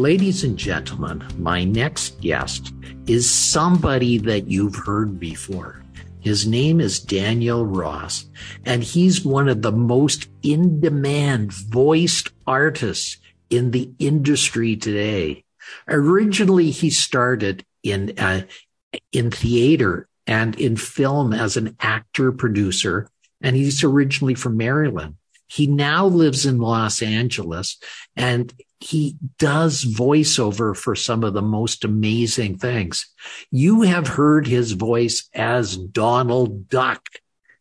Ladies and gentlemen, my next guest is somebody that you've heard before. His name is Daniel Ross, and he's one of the most in demand voiced artists in the industry today. Originally, he started in, uh, in theater and in film as an actor producer, and he's originally from Maryland. He now lives in Los Angeles and he does voiceover for some of the most amazing things. You have heard his voice as Donald Duck.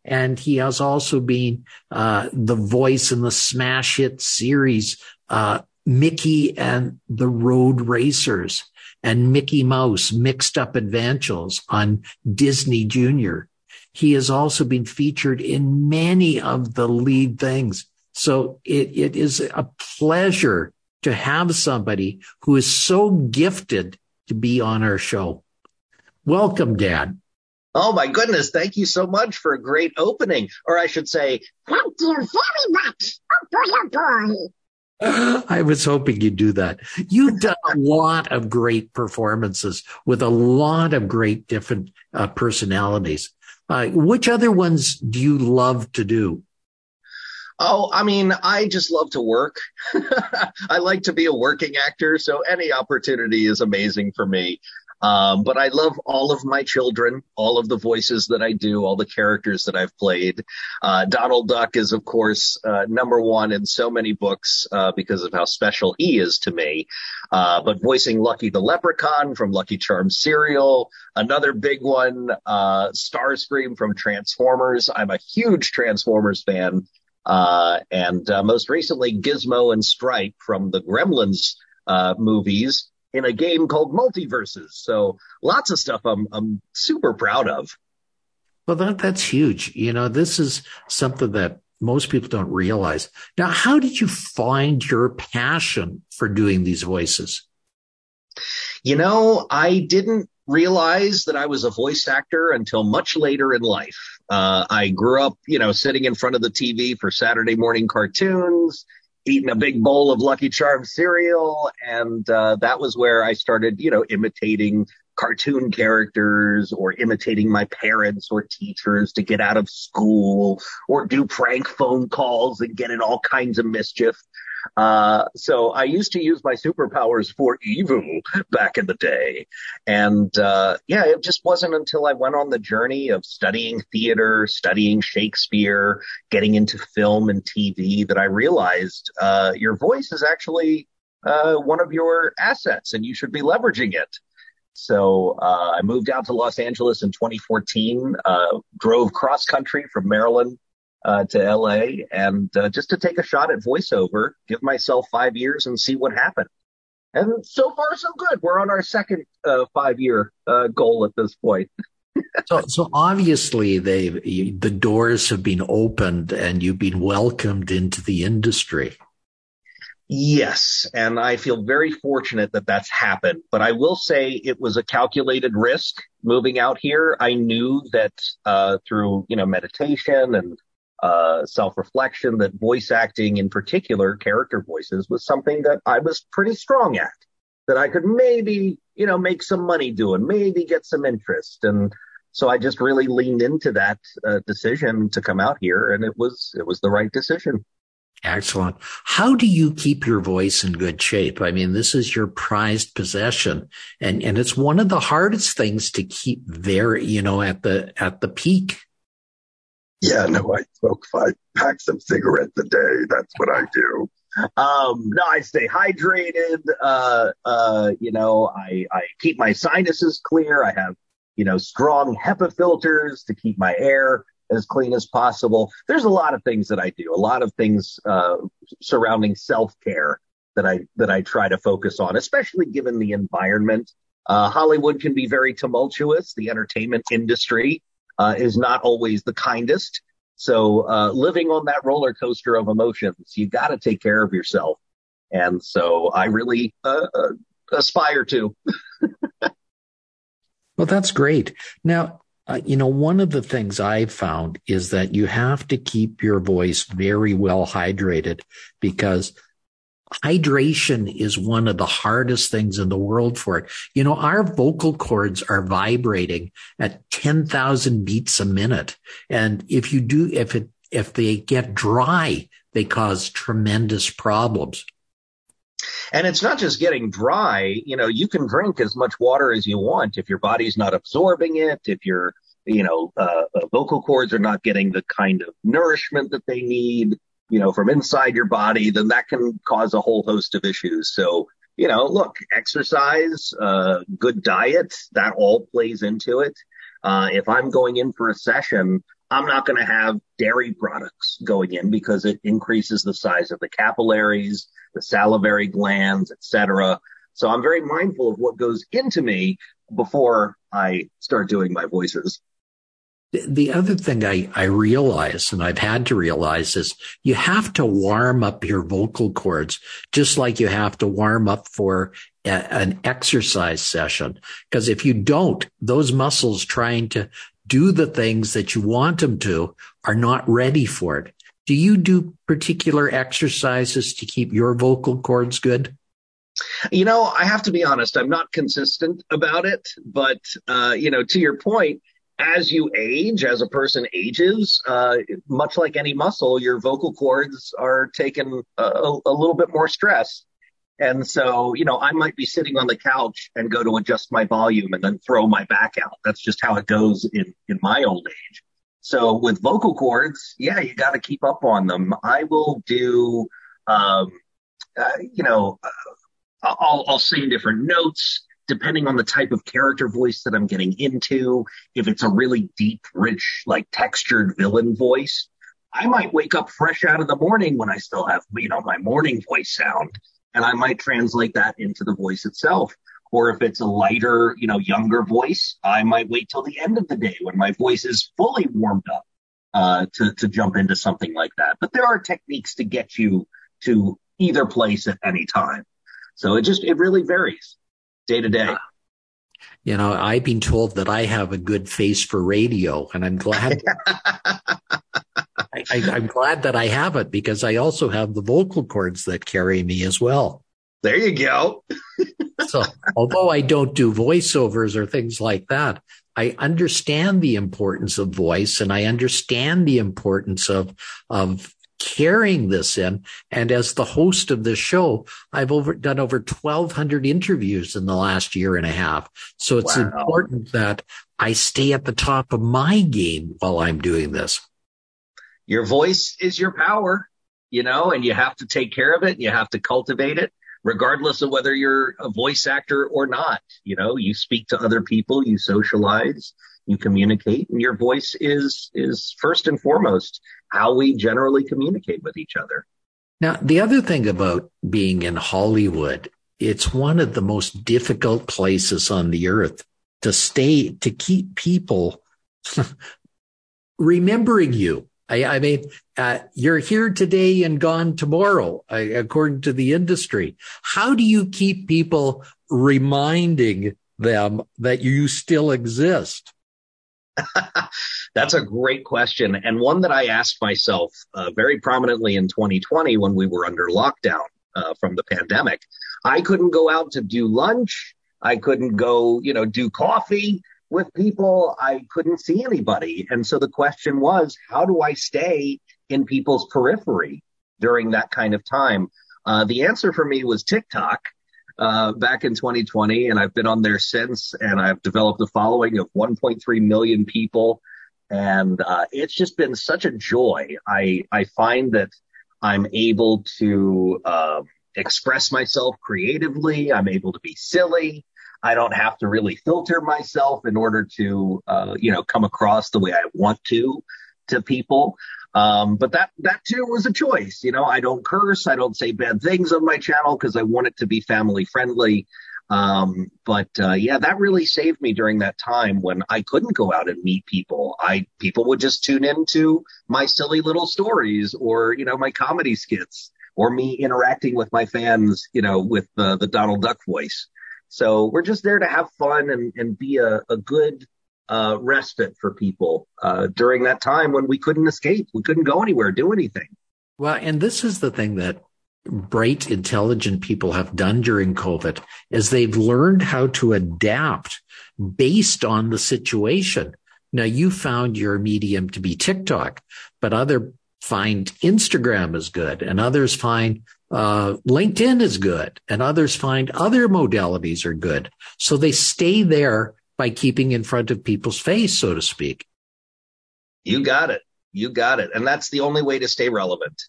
And he has also been uh, the voice in the smash hit series uh, Mickey and the Road Racers and Mickey Mouse Mixed Up Adventures on Disney Junior. He has also been featured in many of the lead things. So it, it is a pleasure to have somebody who is so gifted to be on our show. Welcome, Dad. Oh my goodness. Thank you so much for a great opening. Or I should say, thank you very much. Oh boy, oh boy. I was hoping you'd do that. You've done a lot of great performances with a lot of great different uh, personalities. Uh, which other ones do you love to do? Oh, I mean, I just love to work. I like to be a working actor, so any opportunity is amazing for me. Um, but I love all of my children, all of the voices that I do, all the characters that I've played. Uh, Donald Duck is, of course, uh, number one in so many books uh, because of how special he is to me. Uh, but voicing Lucky the Leprechaun from Lucky Charms cereal, another big one, uh, Starscream from Transformers. I'm a huge Transformers fan. Uh, and uh, most recently, Gizmo and Stripe from the Gremlins uh, movies in a game called MultiVersus. So lots of stuff I'm, I'm super proud of. Well, that, that's huge. You know, this is something that most people don't realize. Now, how did you find your passion for doing these voices? You know, I didn't realize that I was a voice actor until much later in life. Uh, I grew up, you know, sitting in front of the TV for Saturday morning cartoons, eating a big bowl of Lucky Charms cereal. And, uh, that was where I started, you know, imitating cartoon characters or imitating my parents or teachers to get out of school or do prank phone calls and get in all kinds of mischief. Uh, so I used to use my superpowers for evil back in the day. And, uh, yeah, it just wasn't until I went on the journey of studying theater, studying Shakespeare, getting into film and TV that I realized, uh, your voice is actually, uh, one of your assets and you should be leveraging it. So uh, I moved out to Los Angeles in 2014, uh, drove cross country from Maryland uh, to LA and uh, just to take a shot at voiceover, give myself five years and see what happened. And so far, so good. We're on our second uh, five year uh, goal at this point. so, so obviously, they the doors have been opened and you've been welcomed into the industry. Yes, and I feel very fortunate that that's happened. But I will say it was a calculated risk moving out here. I knew that uh, through you know meditation and uh, self-reflection that voice acting in particular, character voices was something that I was pretty strong at, that I could maybe, you know, make some money doing, maybe get some interest. And so I just really leaned into that uh, decision to come out here and it was, it was the right decision. Excellent. How do you keep your voice in good shape? I mean, this is your prized possession and, and it's one of the hardest things to keep there, you know, at the, at the peak. Yeah, no, I smoke five packs of cigarettes a day. That's what I do. Um, no, I stay hydrated. Uh, uh, you know, I, I keep my sinuses clear. I have, you know, strong HEPA filters to keep my air as clean as possible. There's a lot of things that I do, a lot of things, uh, surrounding self care that I that I try to focus on, especially given the environment. Uh, Hollywood can be very tumultuous. The entertainment industry uh, is not always the kindest. So uh, living on that roller coaster of emotions, you got to take care of yourself. And so I really uh, uh, aspire to. well, that's great. Now, uh, you know, one of the things I've found is that you have to keep your voice very well hydrated because hydration is one of the hardest things in the world for it. You know, our vocal cords are vibrating at 10,000 beats a minute. And if you do, if it, if they get dry, they cause tremendous problems. And it's not just getting dry. You know, you can drink as much water as you want if your body's not absorbing it, if your, you know, uh, uh, vocal cords are not getting the kind of nourishment that they need, you know, from inside your body, then that can cause a whole host of issues. So, you know, look, exercise, uh, good diet, that all plays into it. Uh, if I'm going in for a session, I'm not going to have dairy products going in because it increases the size of the capillaries, the salivary glands, etc. So I'm very mindful of what goes into me before I start doing my voices. The other thing I, I realize, and I've had to realize is you have to warm up your vocal cords, just like you have to warm up for a, an exercise session. Because if you don't, those muscles trying to do the things that you want them to are not ready for it. Do you do particular exercises to keep your vocal cords good? You know, I have to be honest, I'm not consistent about it, but, uh, you know, to your point, as you age, as a person ages, uh, much like any muscle, your vocal cords are taking a, a, little bit more stress. And so, you know, I might be sitting on the couch and go to adjust my volume and then throw my back out. That's just how it goes in, in my old age. So with vocal cords, yeah, you got to keep up on them. I will do, um, uh, you know, uh, I'll, I'll sing different notes depending on the type of character voice that I'm getting into. If it's a really deep, rich, like textured villain voice, I might wake up fresh out of the morning when I still have, you know, my morning voice sound and I might translate that into the voice itself. Or if it's a lighter, you know, younger voice, I might wait till the end of the day when my voice is fully warmed up uh, to to jump into something like that. But there are techniques to get you to either place at any time. So it just it really varies day to day. You know, I've been told that I have a good face for radio, and I'm glad. I, am glad that I have it because I also have the vocal cords that carry me as well. There you go. so, although I don't do voiceovers or things like that, I understand the importance of voice and I understand the importance of, of carrying this in. And as the host of this show, I've over, done over 1200 interviews in the last year and a half. So it's wow. important that I stay at the top of my game while I'm doing this your voice is your power, you know, and you have to take care of it. You have to cultivate it regardless of whether you're a voice actor or not. You know, you speak to other people, you socialize, you communicate, and your voice is, is first and foremost how we generally communicate with each other. Now, the other thing about being in Hollywood, it's one of the most difficult places on the earth to stay, to keep people remembering you. I, I mean, uh, you're here today and gone tomorrow, according to the industry. How do you keep people reminding them that you still exist? That's a great question, and one that I asked myself uh, very prominently in 2020 when we were under lockdown uh, from the pandemic. I couldn't go out to do lunch. I couldn't go, you know, do coffee with people, I couldn't see anybody. And so the question was, how do I stay in people's periphery during that kind of time? Uh, the answer for me was TikTok. Uh, back in 2020, and I've been on there since, and I've developed a following of 1.3 million people, and uh, it's just been such a joy. I I find that I'm able to uh, express myself creatively. I'm able to be silly. I don't have to really filter myself in order to, uh, you know, come across the way I want to to people. Um, but that, that too was a choice. You know, I don't curse. I don't say bad things on my channel because I want it to be family friendly. Um, but, uh, yeah, that really saved me during that time when I couldn't go out and meet people. I, people would just tune into my silly little stories or, you know, my comedy skits or me interacting with my fans, you know, with the Donald Duck voice. So we're just there to have fun and, and be a, a good, uh, respite for people, uh, during that time when we couldn't escape. We couldn't go anywhere, do anything. Well, and this is the thing that bright, intelligent people have done during COVID is they've learned how to adapt based on the situation. Now you found your medium to be TikTok, but other find Instagram is good and others find uh, LinkedIn is good and others find other modalities are good. So they stay there by keeping in front of people's face, so to speak. You got it. You got it. And that's the only way to stay relevant.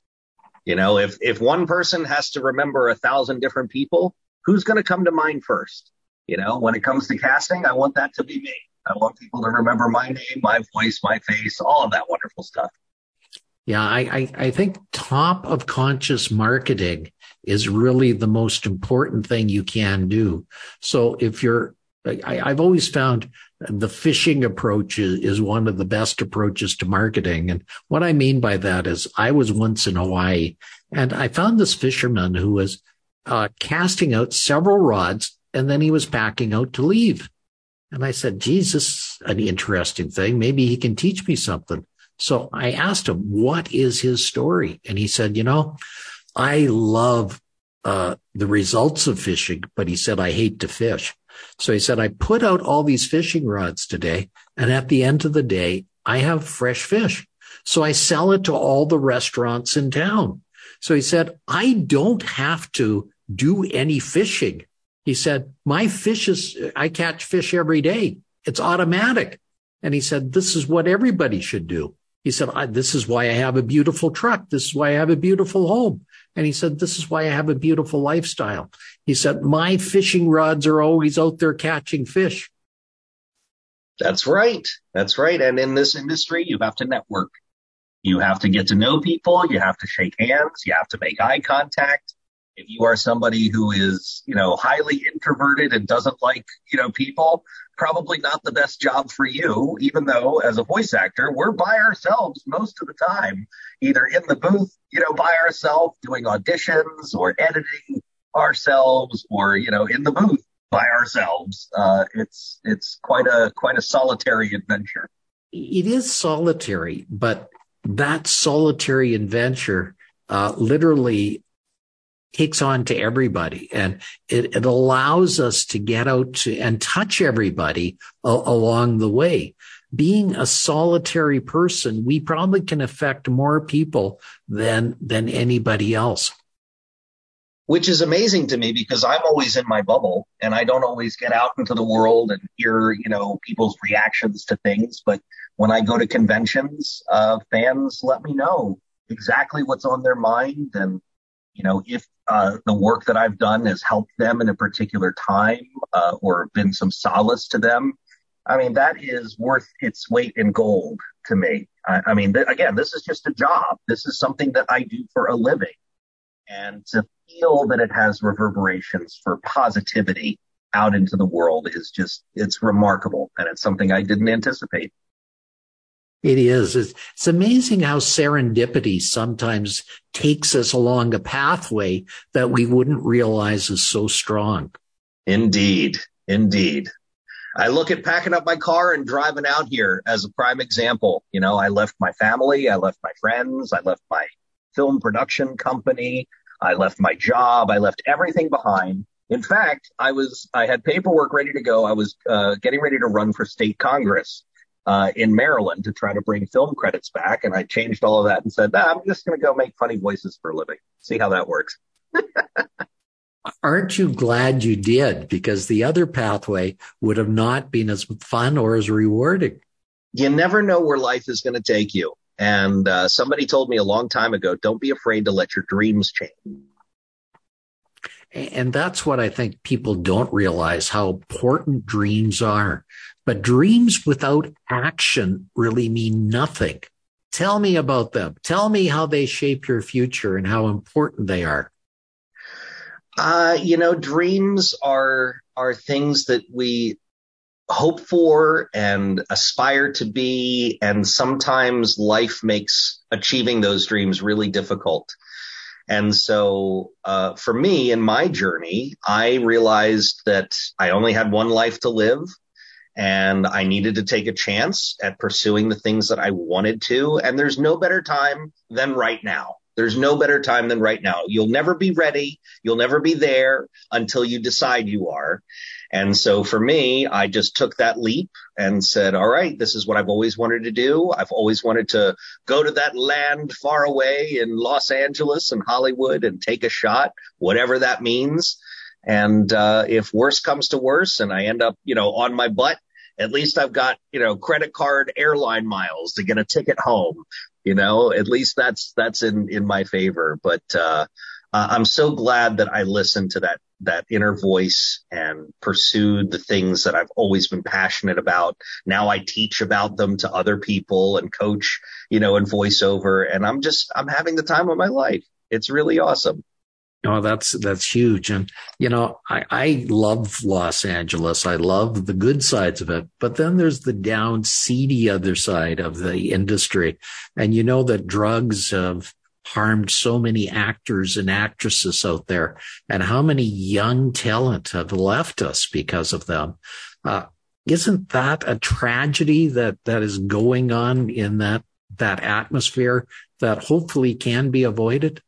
You know, if, if one person has to remember a thousand different people, who's going to come to mind first? You know, when it comes to casting, I want that to be me. I want people to remember my name, my voice, my face, all of that wonderful stuff. Yeah, I, I, I think top of conscious marketing is really the most important thing you can do. So if you're, I, I've always found the fishing approach is, is one of the best approaches to marketing. And what I mean by that is I was once in Hawaii and I found this fisherman who was uh, casting out several rods and then he was packing out to leave. And I said, Jesus, an interesting thing. Maybe he can teach me something. So I asked him, what is his story? And he said, you know, I love uh, the results of fishing, but he said, I hate to fish. So he said, I put out all these fishing rods today. And at the end of the day, I have fresh fish. So I sell it to all the restaurants in town. So he said, I don't have to do any fishing. He said, my fish is, I catch fish every day. It's automatic. And he said, this is what everybody should do. He said, this is why I have a beautiful truck. This is why I have a beautiful home. And he said, this is why I have a beautiful lifestyle. He said, my fishing rods are always out there catching fish. That's right. That's right. And in this industry, you have to network. You have to get to know people. You have to shake hands. You have to make eye contact. If you are somebody who is, you know, highly introverted and doesn't like, you know, people, probably not the best job for you, even though as a voice actor, we're by ourselves most of the time, either in the booth, you know, by ourselves doing auditions or editing ourselves or, you know, in the booth by ourselves. Uh, it's, it's quite a, quite a solitary adventure. It is solitary, but that solitary adventure, uh, literally takes on to everybody and it, it allows us to get out to, and touch everybody a, along the way. Being a solitary person, we probably can affect more people than, than anybody else. Which is amazing to me because I'm always in my bubble and I don't always get out into the world and hear, you know, people's reactions to things. But when I go to conventions, uh, fans let me know exactly what's on their mind and you know, if uh, the work that I've done has helped them in a particular time uh, or been some solace to them, I mean, that is worth its weight in gold to me. I, I mean, th- again, this is just a job. This is something that I do for a living. And to feel that it has reverberations for positivity out into the world is just, it's remarkable. And it's something I didn't anticipate. It is. It's, it's, amazing how serendipity sometimes takes us along a pathway that we wouldn't realize is so strong. Indeed. Indeed. I look at packing up my car and driving out here as a prime example. You know, I left my family. I left my friends. I left my film production company. I left my job. I left everything behind. In fact, I was, I had paperwork ready to go. I was uh, getting ready to run for state Congress uh, in Maryland to try to bring film credits back. And I changed all of that and said, nah, I'm just going to go make funny voices for a living. See how that works. Aren't you glad you did? Because the other pathway would have not been as fun or as rewarding. You never know where life is going to take you. And uh, somebody told me a long time ago, don't be afraid to let your dreams change. And that's what I think people don't realize how important dreams are. But dreams without action really mean nothing. Tell me about them. Tell me how they shape your future and how important they are. Uh, you know, dreams are are things that we hope for and aspire to be, and sometimes life makes achieving those dreams really difficult. And so, uh, for me in my journey, I realized that I only had one life to live and I needed to take a chance at pursuing the things that I wanted to. And there's no better time than right now. There's no better time than right now. You'll never be ready. You'll never be there until you decide you are. And so for me, I just took that leap and said, all right, this is what I've always wanted to do. I've always wanted to go to that land far away in Los Angeles and Hollywood and take a shot, whatever that means. And, uh, if worse comes to worse and I end up, you know, on my butt, at least I've got, you know, credit card airline miles to get a ticket home. You know, at least that's, that's in, in my favor. But, uh, uh, I'm so glad that I listened to that that inner voice and pursued the things that I've always been passionate about. Now I teach about them to other people and coach, you know, in voiceover. And I'm just, I'm having the time of my life. It's really awesome. Oh, that's that's huge. And you know, I, I love Los Angeles. I love the good sides of it. But then there's the down seedy other side of the industry. And you know that drugs have harmed so many actors and actresses out there and how many young talent have left us because of them. Uh, isn't that a tragedy that, that is going on in that, that atmosphere that hopefully can be avoided?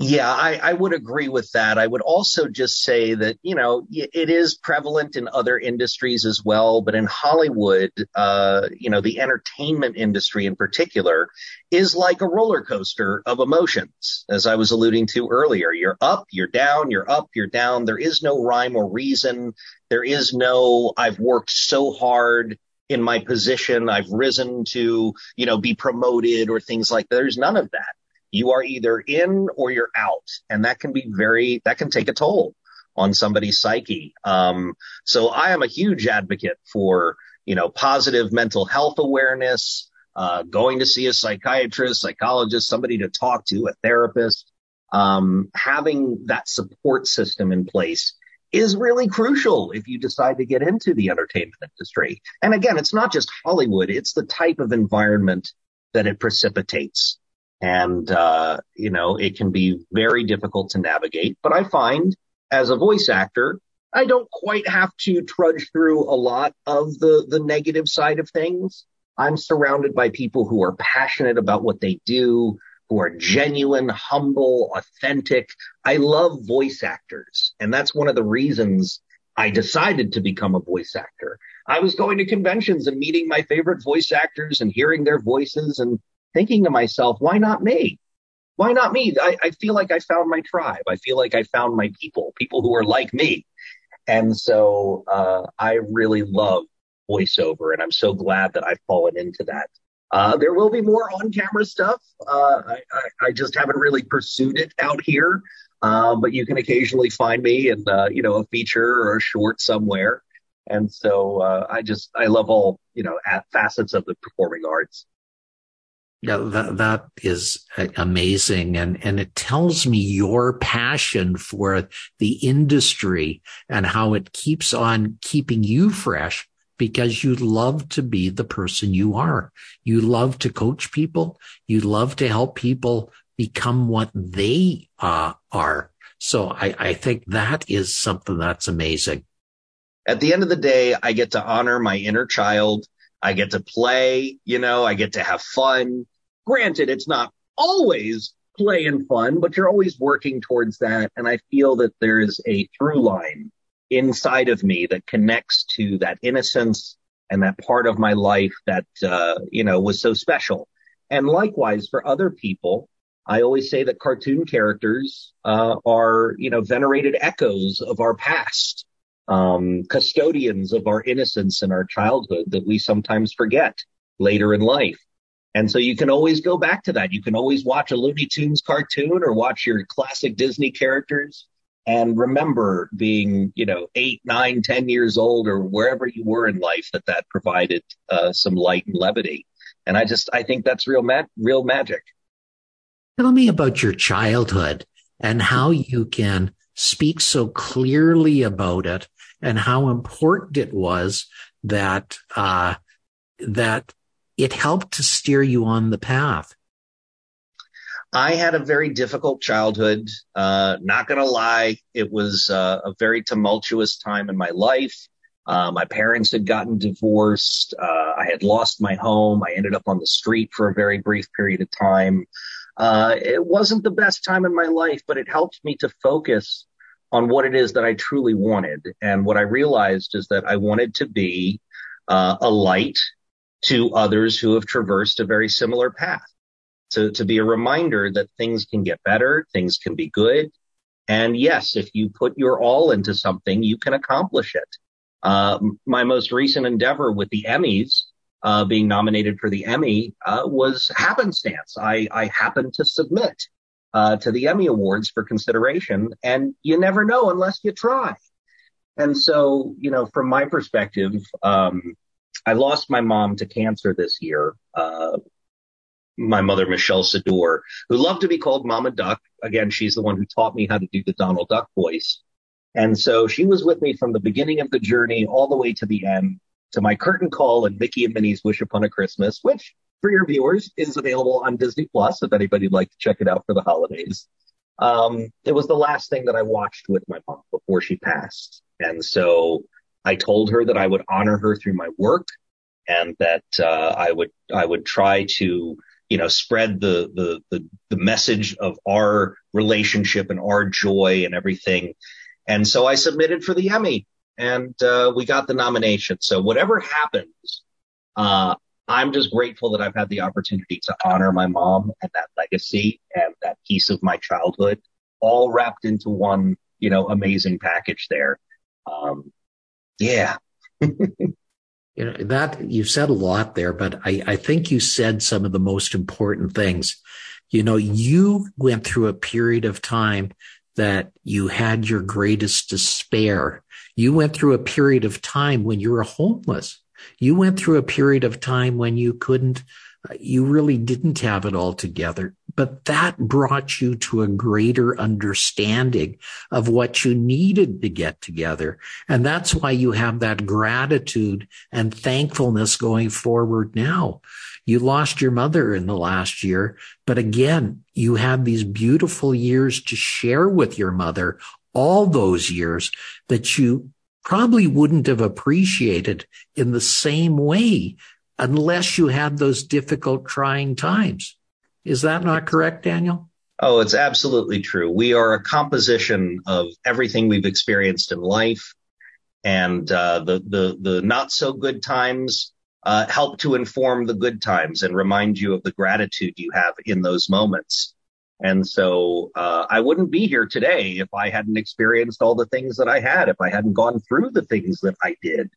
Yeah, I, I, would agree with that. I would also just say that, you know, it is prevalent in other industries as well, but in Hollywood, uh, you know, the entertainment industry in particular is like a roller coaster of emotions, as I was alluding to earlier. You're up, you're down, you're up, you're down. There is no rhyme or reason. There is no, I've worked so hard in my position. I've risen to, you know, be promoted or things like that. There's none of that you are either in or you're out. And that can be very, that can take a toll on somebody's psyche. Um, so I am a huge advocate for, you know, positive mental health awareness, uh, going to see a psychiatrist, psychologist, somebody to talk to, a therapist, um, having that support system in place is really crucial if you decide to get into the entertainment industry. And again, it's not just Hollywood. It's the type of environment that it precipitates. And, uh, you know, it can be very difficult to navigate, but I find as a voice actor, I don't quite have to trudge through a lot of the, the negative side of things. I'm surrounded by people who are passionate about what they do, who are genuine, humble, authentic. I love voice actors. And that's one of the reasons I decided to become a voice actor. I was going to conventions and meeting my favorite voice actors and hearing their voices and thinking to myself, why not me? Why not me? I, I feel like I found my tribe. I feel like I found my people, people who are like me. And so, uh, I really love voiceover and I'm so glad that I've fallen into that. Uh, there will be more on camera stuff. Uh, I, I, I, just haven't really pursued it out here. Uh, but you can occasionally find me in, uh, you know, a feature or a short somewhere. And so, uh, I just, I love all, you know, facets of the performing arts. Yeah, that, that is amazing. And, and it tells me your passion for the industry and how it keeps on keeping you fresh because you love to be the person you are. You love to coach people. You love to help people become what they uh, are. So I, I think that is something that's amazing. At the end of the day, I get to honor my inner child I get to play, you know, I get to have fun. Granted, it's not always play and fun, but you're always working towards that. And I feel that there is a through line inside of me that connects to that innocence and that part of my life that, uh, you know, was so special. And likewise for other people, I always say that cartoon characters, uh, are, you know, venerated echoes of our past um, custodians of our innocence and our childhood that we sometimes forget later in life. And so you can always go back to that. You can always watch a Looney Tunes cartoon or watch your classic Disney characters and remember being, you know, eight, nine, ten years old or wherever you were in life that that provided uh, some light and levity. And I just, I think that's real, ma- real magic. Tell me about your childhood and how you can speak so clearly about it and how important it was that, uh, that it helped to steer you on the path. I had a very difficult childhood. Uh, not going to lie, it was uh, a very tumultuous time in my life. Uh, my parents had gotten divorced. Uh, I had lost my home. I ended up on the street for a very brief period of time. Uh, it wasn't the best time in my life, but it helped me to focus on what it is that I truly wanted. And what I realized is that I wanted to be uh, a light to others who have traversed a very similar path to, to be a reminder that things can get better, things can be good. And yes, if you put your all into something, you can accomplish it. Uh, my most recent endeavor with the Emmys, uh, being nominated for the Emmy, uh, was happenstance. I, I happened to submit, uh, to the Emmy Awards for consideration and you never know unless you try. And so, you know, from my perspective, um, I lost my mom to cancer this year. Uh, my mother, Michelle Sador, who loved to be called Mama Duck. Again, she's the one who taught me how to do the Donald Duck voice. And so she was with me from the beginning of the journey all the way to the end to my curtain call and Mickey and Minnie's Wish Upon a Christmas, which for your viewers is available on Disney Plus if anybody'd like to check it out for the holidays. Um, it was the last thing that I watched with my mom before she passed. And so I told her that I would honor her through my work and that, uh, I would, I would try to you know, spread the, the, the, the message of our relationship and our joy and everything. And so I submitted for the Emmy and, uh, we got the nomination. So whatever happens, uh, I'm just grateful that I've had the opportunity to honor my mom and that legacy and that piece of my childhood all wrapped into one, you know, amazing package there. Um, yeah. you know that you've said a lot there but I, I think you said some of the most important things you know you went through a period of time that you had your greatest despair you went through a period of time when you were homeless you went through a period of time when you couldn't uh, you really didn't have it all together, but that brought you to a greater understanding of what you needed to get together. And that's why you have that gratitude and thankfulness going forward now. You lost your mother in the last year, but again, you had these beautiful years to share with your mother, all those years that you probably wouldn't have appreciated in the same way unless you had those difficult, trying times. Is that not correct, Daniel? Oh, it's absolutely true. We are a composition of everything we've experienced in life, and uh, the the the not so good times uh, help to inform the good times and remind you of the gratitude you have in those moments. And so uh, I wouldn't be here today if I hadn't experienced all the things that I had, if I hadn't gone through the things that I did.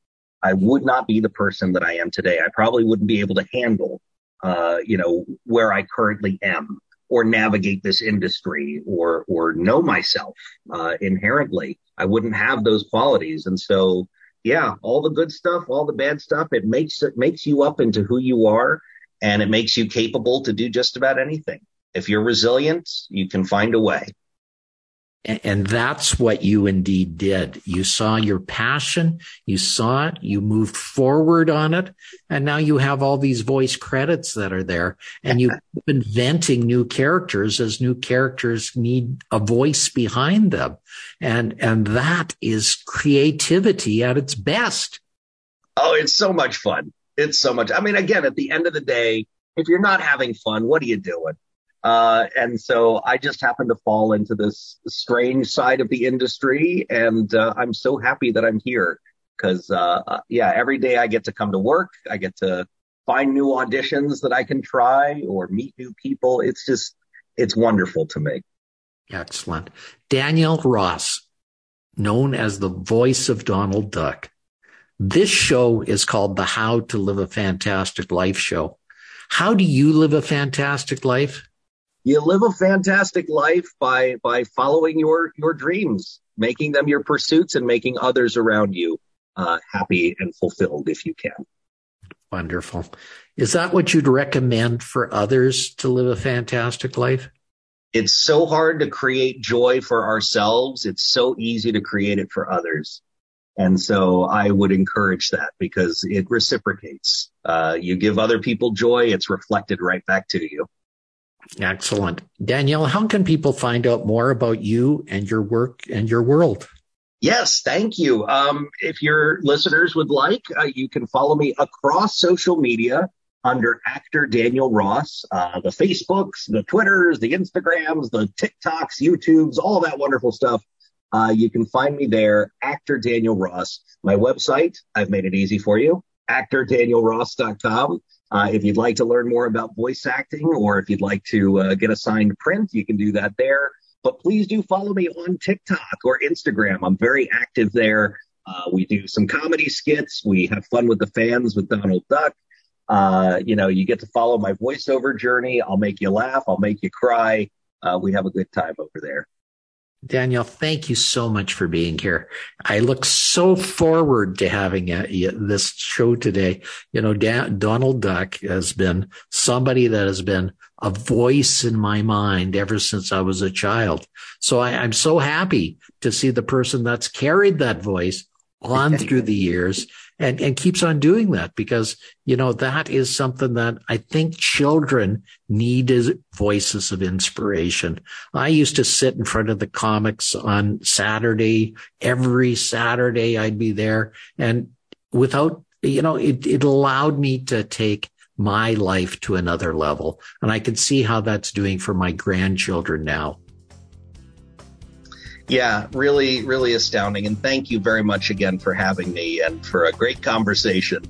I would not be the person that I am today. I probably wouldn't be able to handle, uh, you know, where I currently am or navigate this industry or, or know myself, uh, inherently. I wouldn't have those qualities. And so, yeah, all the good stuff, all the bad stuff, it makes, it makes you up into who you are and it makes you capable to do just about anything. If you're resilient, you can find a way. And that's what you indeed did. You saw your passion, you saw it, you moved forward on it, and now you have all these voice credits that are there and you've been inventing new characters as new characters need a voice behind them. And, and that is creativity at its best. Oh, it's so much fun. It's so much. I mean, again, at the end of the day, if you're not having fun, what are you doing? Uh, and so I just happened to fall into this strange side of the industry. And, uh, I'm so happy that I'm here because, uh, uh, yeah, every day I get to come to work. I get to find new auditions that I can try or meet new people. It's just, it's wonderful to me. Excellent. Daniel Ross, known as the voice of Donald Duck. This show is called the How to Live a Fantastic Life show. How do you live a fantastic life? You live a fantastic life by by following your your dreams, making them your pursuits, and making others around you uh, happy and fulfilled if you can. Wonderful. Is that what you'd recommend for others to live a fantastic life? It's so hard to create joy for ourselves. It's so easy to create it for others. And so I would encourage that because it reciprocates. Uh, you give other people joy, it's reflected right back to you. Excellent. Danielle, how can people find out more about you and your work and your world? Yes, thank you. Um, if your listeners would like, uh, you can follow me across social media under actor Daniel Ross, uh, the Facebooks, the Twitters, the Instagrams, the TikToks, YouTubes, all that wonderful stuff. Uh, you can find me there, actor Daniel Ross. My website, I've made it easy for you, actordanielross.com. Uh, if you'd like to learn more about voice acting or if you'd like to uh, get a signed print, you can do that there. But please do follow me on TikTok or Instagram. I'm very active there. Uh, we do some comedy skits. We have fun with the fans with Donald Duck. You know, you get to follow my voiceover journey. I'll make you laugh. I'll make you cry. We have a good time over there. Daniel, thank you so much for being here. I look so forward to having uh, a, a, this show today. You know, Dan, Donald Duck has been somebody that has been a voice in my mind ever since I was a child. So I, I'm so happy to see the person that's carried that voice on through the years and, and keeps on doing that because, you know, that is something that I think children need as voices of inspiration. I used to sit in front of the comics on Saturday. Every Saturday I'd be there and without, you know, it, it allowed me to take my life to another level. And I can see how that's doing for my grandchildren now. Yeah, really, really astounding. And thank you very much again for having me and for a great conversation.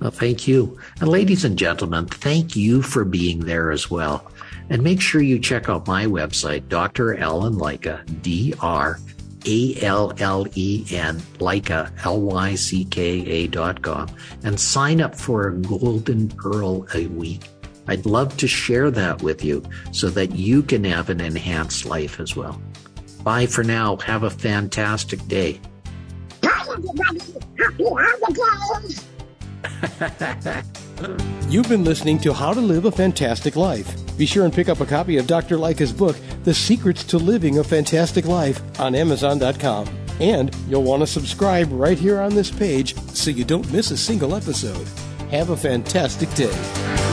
Well, thank you. And ladies and gentlemen, thank you for being there as well. And make sure you check out my website, Dr. Allen Lycka, D R A L L E N, Lycka, L Y C K A dot com, and sign up for a golden pearl a week. I'd love to share that with you so that you can have an enhanced life as well. Bye for now. Have a fantastic day. Bye, everybody. Happy holidays. You've been listening to How to Live a Fantastic Life. Be sure and pick up a copy of Dr. Lycka's book, The Secrets to Living a Fantastic Life, on Amazon.com. And you'll want to subscribe right here on this page so you don't miss a single episode. Have a fantastic day.